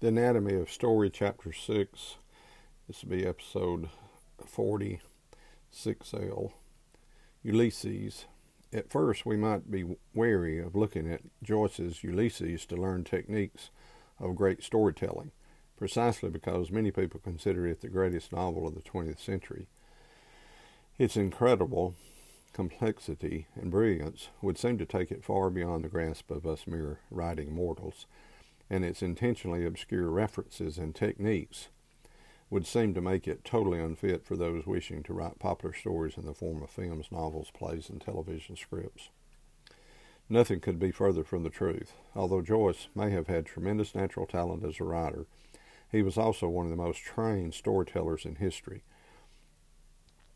The Anatomy of Story, Chapter 6. This will be episode 46L. Ulysses. At first, we might be wary of looking at Joyce's Ulysses to learn techniques of great storytelling, precisely because many people consider it the greatest novel of the 20th century. Its incredible complexity and brilliance would seem to take it far beyond the grasp of us mere writing mortals and its intentionally obscure references and techniques would seem to make it totally unfit for those wishing to write popular stories in the form of films, novels, plays, and television scripts. Nothing could be further from the truth. Although Joyce may have had tremendous natural talent as a writer, he was also one of the most trained storytellers in history.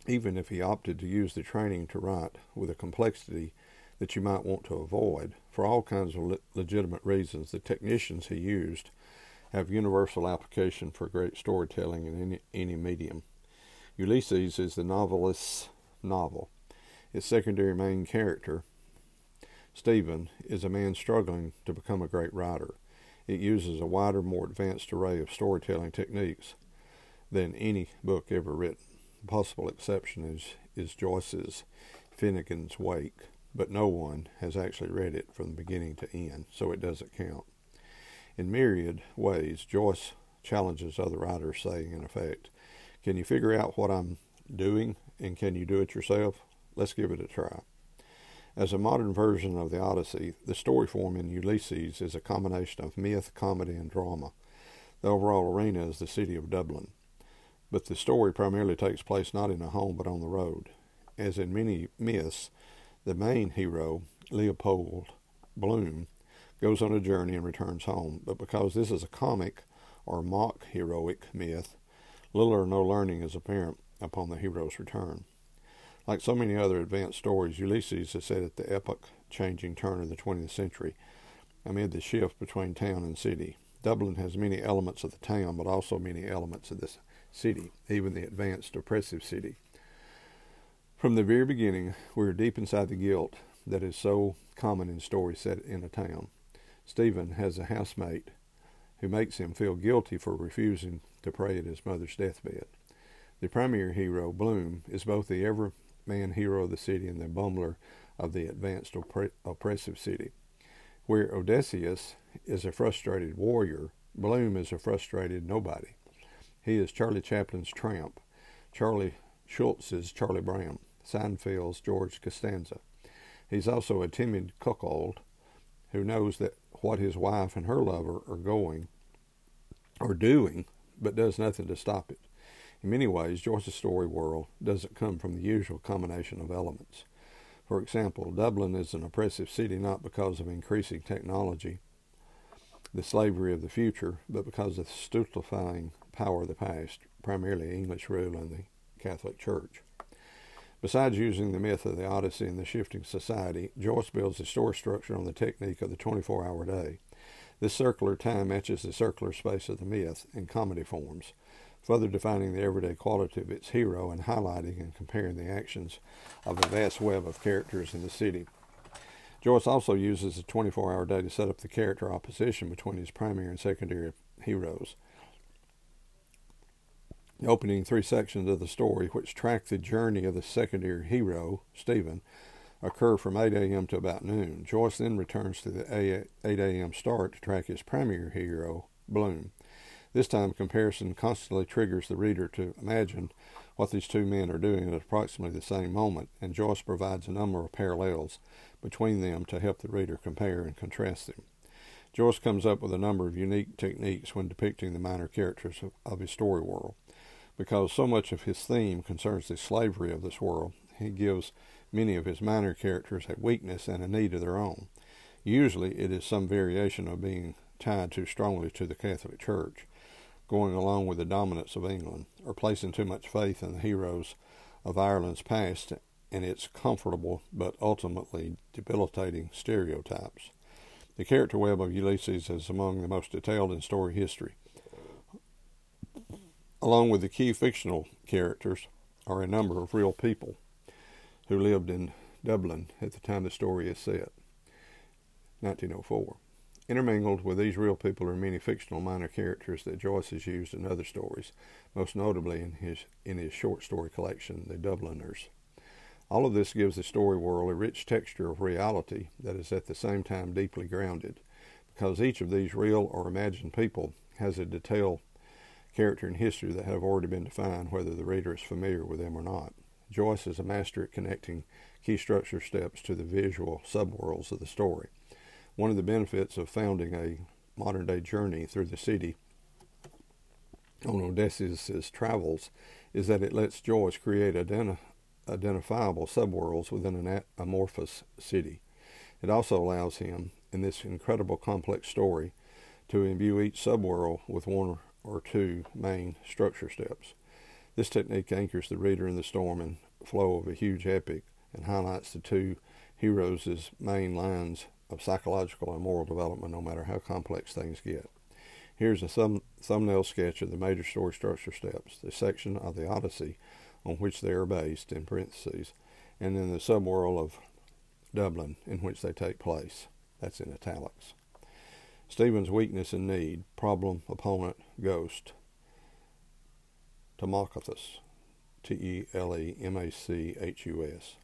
Even if he opted to use the training to write with a complexity that you might want to avoid. For all kinds of le- legitimate reasons, the technicians he used have universal application for great storytelling in any, any medium. Ulysses is the novelist's novel. Its secondary main character, Stephen, is a man struggling to become a great writer. It uses a wider, more advanced array of storytelling techniques than any book ever written. The possible exception is, is Joyce's Finnegans Wake but no one has actually read it from beginning to end, so it doesn't count. In myriad ways, Joyce challenges other writers, saying, in effect, Can you figure out what I'm doing, and can you do it yourself? Let's give it a try. As a modern version of the Odyssey, the story form in Ulysses is a combination of myth, comedy, and drama. The overall arena is the city of Dublin, but the story primarily takes place not in a home but on the road. As in many myths, the main hero, Leopold Bloom, goes on a journey and returns home, but because this is a comic or mock heroic myth, little or no learning is apparent upon the hero's return. Like so many other advanced stories, Ulysses is set at the epoch changing turn of the 20th century, amid the shift between town and city. Dublin has many elements of the town, but also many elements of the city, even the advanced oppressive city. From the very beginning, we are deep inside the guilt that is so common in stories set in a town. Stephen has a housemate who makes him feel guilty for refusing to pray at his mother's deathbed. The primary hero, Bloom, is both the everyman hero of the city and the bumbler of the advanced oppre- oppressive city. Where Odysseus is a frustrated warrior, Bloom is a frustrated nobody. He is Charlie Chaplin's tramp, Charlie Schulz's Charlie Brown. Seinfeld's George Costanza. He's also a timid cuckold who knows that what his wife and her lover are going or doing, but does nothing to stop it. In many ways, Joyce's story world doesn't come from the usual combination of elements. For example, Dublin is an oppressive city not because of increasing technology, the slavery of the future, but because of the stultifying power of the past, primarily English rule and the Catholic Church. Besides using the myth of the Odyssey and the shifting society, Joyce builds the story structure on the technique of the 24 hour day. This circular time matches the circular space of the myth in comedy forms, further defining the everyday quality of its hero and highlighting and comparing the actions of a vast web of characters in the city. Joyce also uses the 24 hour day to set up the character opposition between his primary and secondary heroes. The opening three sections of the story, which track the journey of the secondary hero, Stephen, occur from 8 a.m. to about noon. Joyce then returns to the 8 a.m. start to track his primary hero, Bloom. This time, comparison constantly triggers the reader to imagine what these two men are doing at approximately the same moment, and Joyce provides a number of parallels between them to help the reader compare and contrast them. Joyce comes up with a number of unique techniques when depicting the minor characters of, of his story world because so much of his theme concerns the slavery of this world. He gives many of his minor characters a weakness and a need of their own. Usually it is some variation of being tied too strongly to the Catholic Church, going along with the dominance of England, or placing too much faith in the heroes of Ireland's past and its comfortable but ultimately debilitating stereotypes. The character web of Ulysses is among the most detailed in story history. Along with the key fictional characters are a number of real people who lived in Dublin at the time the story is set, 1904. Intermingled with these real people are many fictional minor characters that Joyce has used in other stories, most notably in his, in his short story collection, The Dubliners. All of this gives the story world a rich texture of reality that is at the same time deeply grounded, because each of these real or imagined people has a detailed character and history that have already been defined, whether the reader is familiar with them or not. Joyce is a master at connecting key structure steps to the visual subworlds of the story. One of the benefits of founding a modern day journey through the city on Odysseus' travels is that it lets Joyce create identi- identifiable subworlds within an amorphous city. It also allows him, in this incredible complex story, to imbue each subworld with one or two main structure steps. This technique anchors the reader in the storm and flow of a huge epic and highlights the two heroes' main lines of psychological and moral development, no matter how complex things get. Here's a thumb- thumbnail sketch of the major story structure steps, the section of the Odyssey on which they are based, in parentheses, and then the subworld of Dublin in which they take place. That's in italics. Stephen's weakness and need, problem, opponent, ghost. Telemachus, T E L E M A C H U S.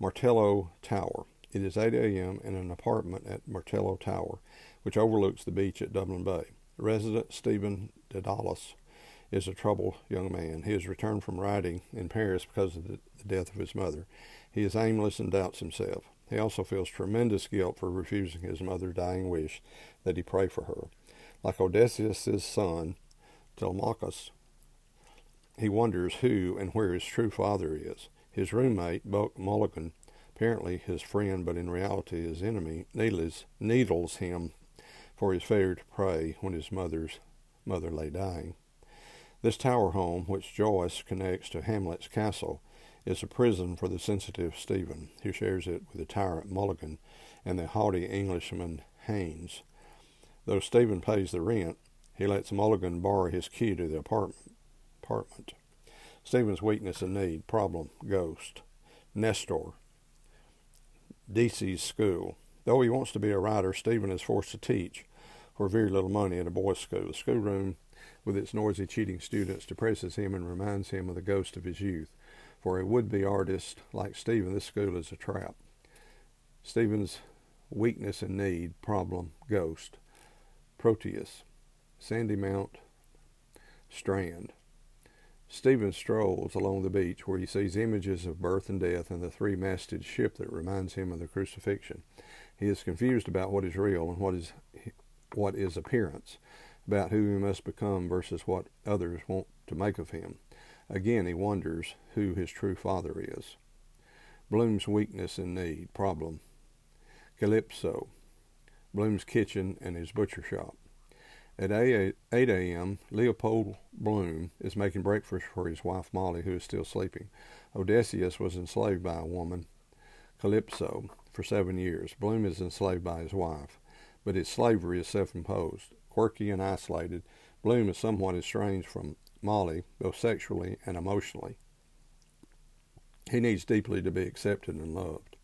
Martello Tower. It is 8 a.m. in an apartment at Martello Tower, which overlooks the beach at Dublin Bay. Resident Stephen Dedalus is a troubled young man. He has returned from riding in Paris because of the death of his mother. He is aimless and doubts himself. He also feels tremendous guilt for refusing his mother's dying wish that he pray for her. Like Odysseus' son, Telemachus, he wonders who and where his true father is. His roommate, Buck Mulligan, apparently his friend but in reality his enemy, needles, needles him for his failure to pray when his mother's mother lay dying. This tower home, which Joyce connects to Hamlet's castle, is a prison for the sensitive Stephen, who shares it with the tyrant Mulligan and the haughty Englishman Haynes. Though Stephen pays the rent, he lets Mulligan borrow his key to the apartment. apartment. Stephen's weakness and need, problem, ghost. Nestor, Deasy's school. Though he wants to be a writer, Stephen is forced to teach for very little money at a boys' school. The schoolroom, with its noisy, cheating students, depresses him and reminds him of the ghost of his youth. For a would be artist like Stephen, this school is a trap. Stephen's weakness and need, problem, ghost. Proteus, Sandymount, Strand. Stephen strolls along the beach where he sees images of birth and death and the three masted ship that reminds him of the crucifixion. He is confused about what is real and what is what is appearance, about who he must become versus what others want to make of him. Again, he wonders who his true father is. Bloom's weakness and need, problem. Calypso, Bloom's kitchen and his butcher shop. At 8 a.m., Leopold Bloom is making breakfast for his wife Molly, who is still sleeping. Odysseus was enslaved by a woman, Calypso, for seven years. Bloom is enslaved by his wife, but his slavery is self imposed. Quirky and isolated, Bloom is somewhat estranged from Molly, both sexually and emotionally. He needs deeply to be accepted and loved.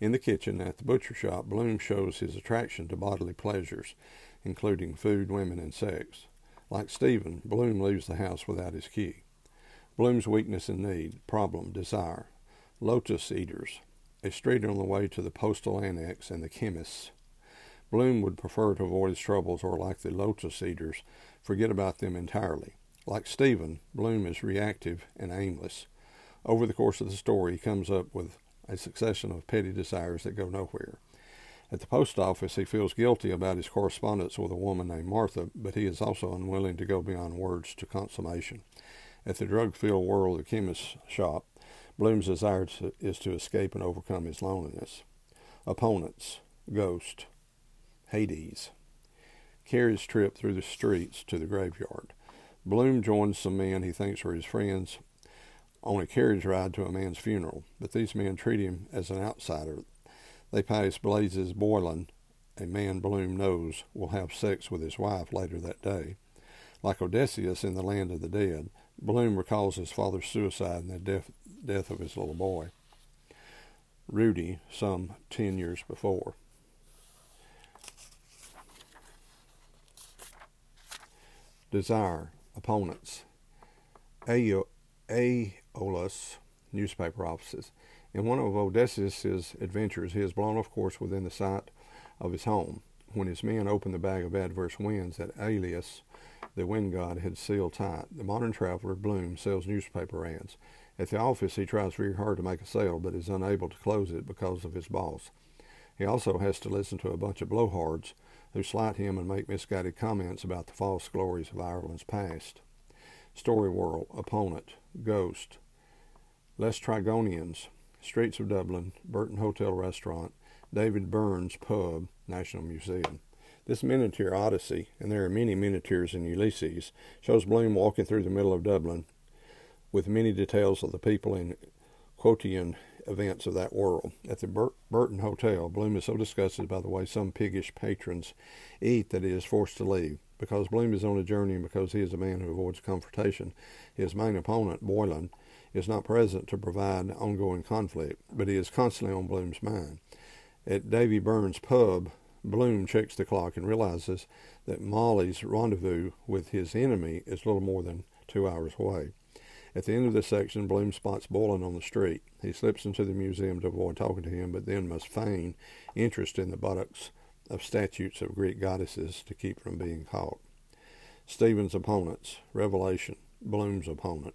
In the kitchen at the butcher shop, Bloom shows his attraction to bodily pleasures including food, women, and sex. Like Stephen, Bloom leaves the house without his key. Bloom's weakness and need, problem, desire. Lotus Eaters, a street on the way to the postal annex and the chemist's. Bloom would prefer to avoid his troubles or, like the Lotus Eaters, forget about them entirely. Like Stephen, Bloom is reactive and aimless. Over the course of the story, he comes up with a succession of petty desires that go nowhere. At the post office, he feels guilty about his correspondence with a woman named Martha, but he is also unwilling to go beyond words to consummation. At the drug filled world of the chemist's shop, Bloom's desire to, is to escape and overcome his loneliness. Opponents, Ghost, Hades. Carrie's trip through the streets to the graveyard. Bloom joins some men he thinks are his friends on a carriage ride to a man's funeral, but these men treat him as an outsider they pass Blazes Boylan, a man Bloom knows will have sex with his wife later that day. Like Odysseus in the land of the dead, Bloom recalls his father's suicide and the death, death of his little boy, Rudy, some ten years before. Desire, opponents. Aeolus, newspaper offices. In one of Odysseus's adventures, he is blown off course within the sight of his home. When his men open the bag of adverse winds that Aeolus, the wind god, had sealed tight, the modern traveler, Bloom, sells newspaper ads. At the office, he tries very hard to make a sale, but is unable to close it because of his boss. He also has to listen to a bunch of blowhards who slight him and make misguided comments about the false glories of Ireland's past. Story World, Opponent, Ghost, Lestrygonians, Streets of Dublin, Burton Hotel Restaurant, David Byrnes Pub, National Museum. This miniature Odyssey, and there are many miniatures in Ulysses, shows Bloom walking through the middle of Dublin with many details of the people in quotidian events of that world. At the Bur- Burton Hotel, Bloom is so disgusted by the way some piggish patrons eat that he is forced to leave. Because Bloom is on a journey and because he is a man who avoids confrontation, his main opponent, Boylan, is not present to provide ongoing conflict, but he is constantly on Bloom's mind. At Davy Byrnes' pub, Bloom checks the clock and realizes that Molly's rendezvous with his enemy is little more than two hours away. At the end of this section, Bloom spots Boylan on the street. He slips into the museum to avoid talking to him, but then must feign interest in the buttocks of statues of Greek goddesses to keep from being caught. Stephen's opponents, Revelation, Bloom's opponent.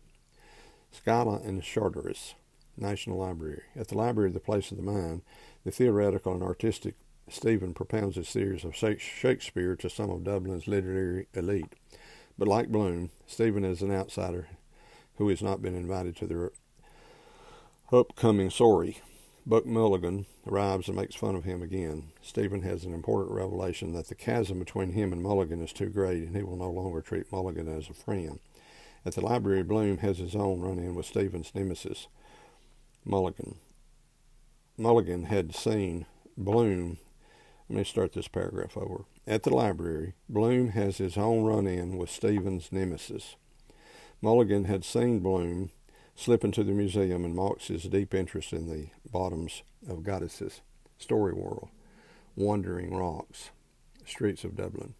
Scylla and Charybdis, National Library. At the Library of the Place of the Mind, the theoretical and artistic Stephen propounds his theories of Shakespeare to some of Dublin's literary elite. But like Bloom, Stephen is an outsider who has not been invited to the upcoming sorry. Buck Mulligan arrives and makes fun of him again. Stephen has an important revelation that the chasm between him and Mulligan is too great, and he will no longer treat Mulligan as a friend. At the library, Bloom has his own run in with Stephen's nemesis, Mulligan. Mulligan had seen Bloom. Let me start this paragraph over. At the library, Bloom has his own run in with Stephen's nemesis. Mulligan had seen Bloom slip into the museum and mocks his deep interest in the bottoms of goddesses, story world, wandering rocks, streets of Dublin.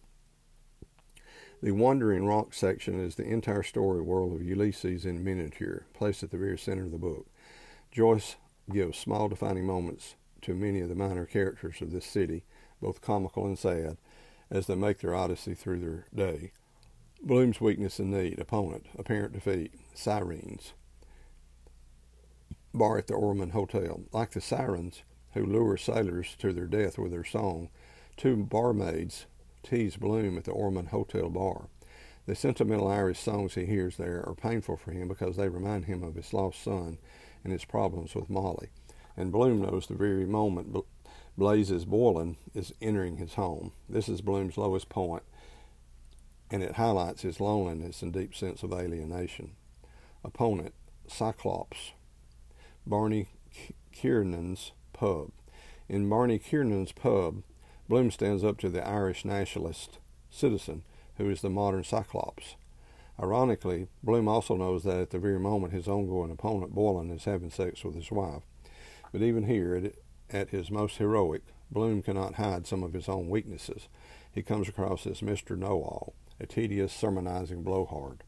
The Wandering Rock section is the entire story world of Ulysses in miniature, placed at the very center of the book. Joyce gives small defining moments to many of the minor characters of this city, both comical and sad, as they make their odyssey through their day. Bloom's weakness and need, opponent, apparent defeat, sirens. Bar at the Ormond Hotel. Like the sirens who lure sailors to their death with their song, two barmaids tease Bloom at the Ormond Hotel bar. The sentimental Irish songs he hears there are painful for him because they remind him of his lost son and his problems with Molly. And Bloom knows the very moment Blazes Boylan is entering his home. This is Bloom's lowest point and it highlights his loneliness and deep sense of alienation. Opponent, Cyclops, Barney Kiernan's pub. In Barney Kiernan's pub, Bloom stands up to the Irish nationalist citizen who is the modern Cyclops. Ironically, Bloom also knows that at the very moment his ongoing opponent, Boylan, is having sex with his wife. But even here, at his most heroic, Bloom cannot hide some of his own weaknesses. He comes across as Mr. Know All, a tedious, sermonizing blowhard.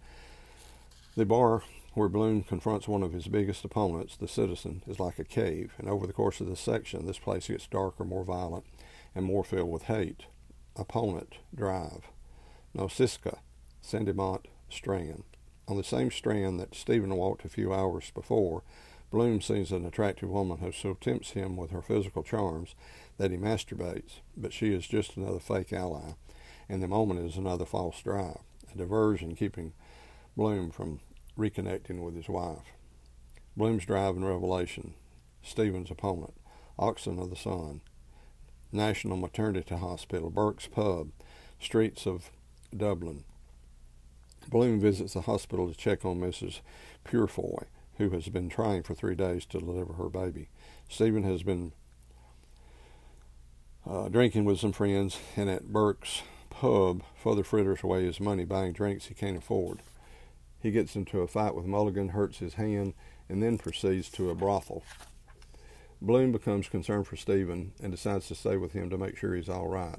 The bar where Bloom confronts one of his biggest opponents, the citizen, is like a cave, and over the course of this section, this place gets darker, more violent, and more filled with hate. Opponent, Drive. Nausicaa, Sandymount, Strand. On the same strand that Stephen walked a few hours before, Bloom sees an attractive woman who so tempts him with her physical charms that he masturbates, but she is just another fake ally and the moment is another false drive, a diversion keeping Bloom from reconnecting with his wife. Bloom's drive and revelation, Stephen's opponent, Oxen of the Sun, National Maternity Hospital, Burke's Pub, streets of Dublin. Bloom visits the hospital to check on Mrs. Purefoy, who has been trying for three days to deliver her baby. Stephen has been uh, drinking with some friends, and at Burke's pub Father fritters away his money buying drinks he can't afford. He gets into a fight with Mulligan, hurts his hand, and then proceeds to a brothel. Bloom becomes concerned for Stephen and decides to stay with him to make sure he's all right.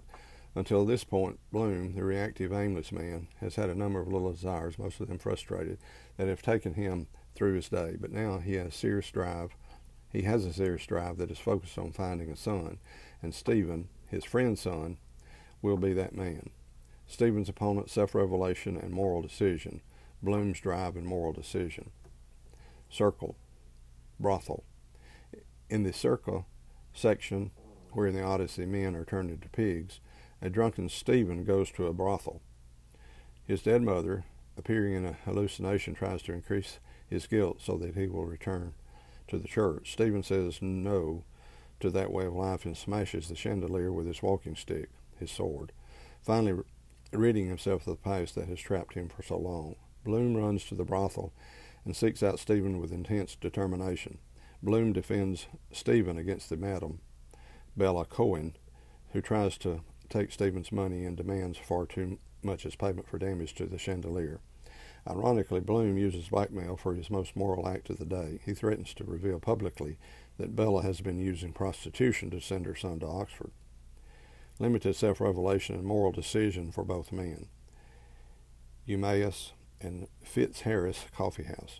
Until this point, Bloom, the reactive, aimless man, has had a number of little desires, most of them frustrated, that have taken him through his day. But now he has a serious drive. He has a serious drive that is focused on finding a son, and Stephen, his friend's son, will be that man. Stephen's opponent, self-revelation and moral decision. Bloom's drive and moral decision. Circe, brothel. In the Circe section, where in the Odyssey men are turned into pigs, a drunken Stephen goes to a brothel. His dead mother, appearing in a hallucination, tries to increase his guilt so that he will return to the church. Stephen says no to that way of life and smashes the chandelier with his walking stick, his sword, finally ridding himself of the past that has trapped him for so long. Bloom runs to the brothel and seeks out Stephen with intense determination. Bloom defends Stephen against the madam, Bella Cohen, who tries to take Stephen's money and demands far too much as payment for damage to the chandelier. Ironically, Bloom uses blackmail for his most moral act of the day. He threatens to reveal publicly that Bella has been using prostitution to send her son to Oxford. Limited self revelation and moral decision for both men. Eumaeus and Fitzharris Coffee House.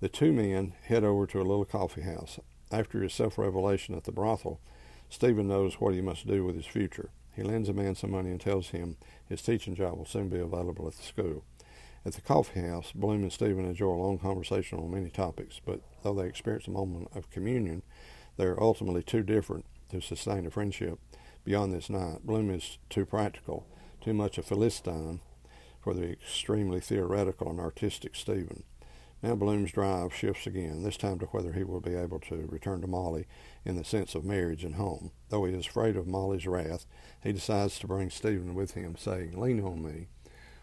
The two men head over to a little coffee house. After his self revelation at the brothel, Stephen knows what he must do with his future. He lends a man some money and tells him his teaching job will soon be available at the school. At the coffee house, Bloom and Stephen enjoy a long conversation on many topics, but though they experience a moment of communion, they are ultimately too different to sustain a friendship beyond this night. Bloom is too practical, too much a Philistine for the extremely theoretical and artistic Stephen. Now Bloom's drive shifts again, this time to whether he will be able to return to Molly in the sense of marriage and home. Though he is afraid of Molly's wrath, he decides to bring Stephen with him, saying, Lean on me.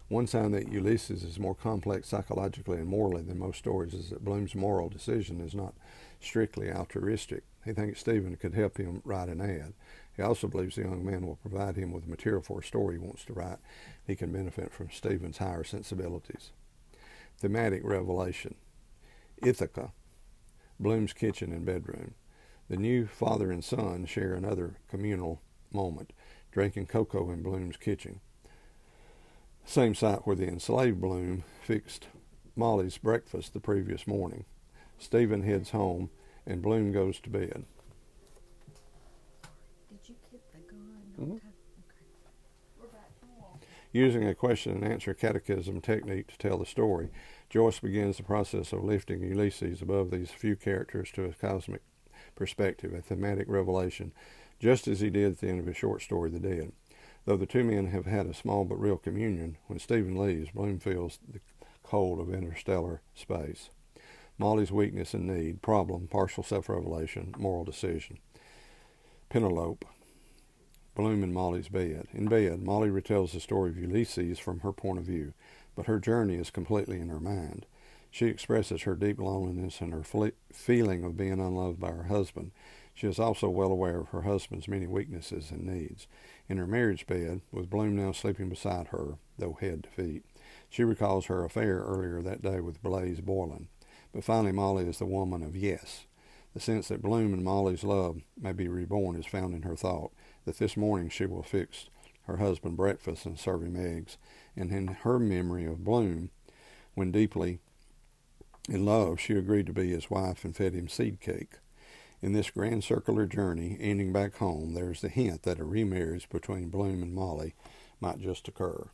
One sign that Ulysses is more complex psychologically and morally than most stories is that Bloom's moral decision is not strictly altruistic. He thinks Stephen could help him write an ad. He also believes the young man will provide him with material for a story he wants to write. He can benefit from Stephen's higher sensibilities. Thematic revelation. Ithaca, Bloom's kitchen and bedroom. The new father and son share another communal moment, drinking cocoa in Bloom's kitchen. Same site where the enslaved Bloom fixed Molly's breakfast the previous morning. Stephen heads home and Bloom goes to bed. Did you keep the gun? Mhm. Okay. Okay. We're back home. Using a question and answer catechism technique to tell the story, Joyce begins the process of lifting Ulysses above these few characters to a cosmic perspective, a thematic revelation, just as he did at the end of his short story, The Dead. Though the two men have had a small but real communion, when Stephen leaves, Bloom feels the cold of interstellar space. Molly's weakness and need, problem, partial self-revelation, moral decision. Penelope, Bloom in Molly's bed. In bed, Molly retells the story of Ulysses from her point of view, but her journey is completely in her mind. She expresses her deep loneliness and her fle- feeling of being unloved by her husband. She is also well aware of her husband's many weaknesses and needs. In her marriage bed, with Bloom now sleeping beside her, though head to feet, she recalls her affair earlier that day with Blaze Boylan. But finally, Molly is the woman of yes. The sense that Bloom and Molly's love may be reborn is found in her thought that this morning she will fix her husband breakfast and serve him eggs, and in her memory of Bloom, when deeply in love, she agreed to be his wife and fed him seed cake. In this grand circular journey, ending back home, there is the hint that a remarriage between Bloom and Molly might just occur.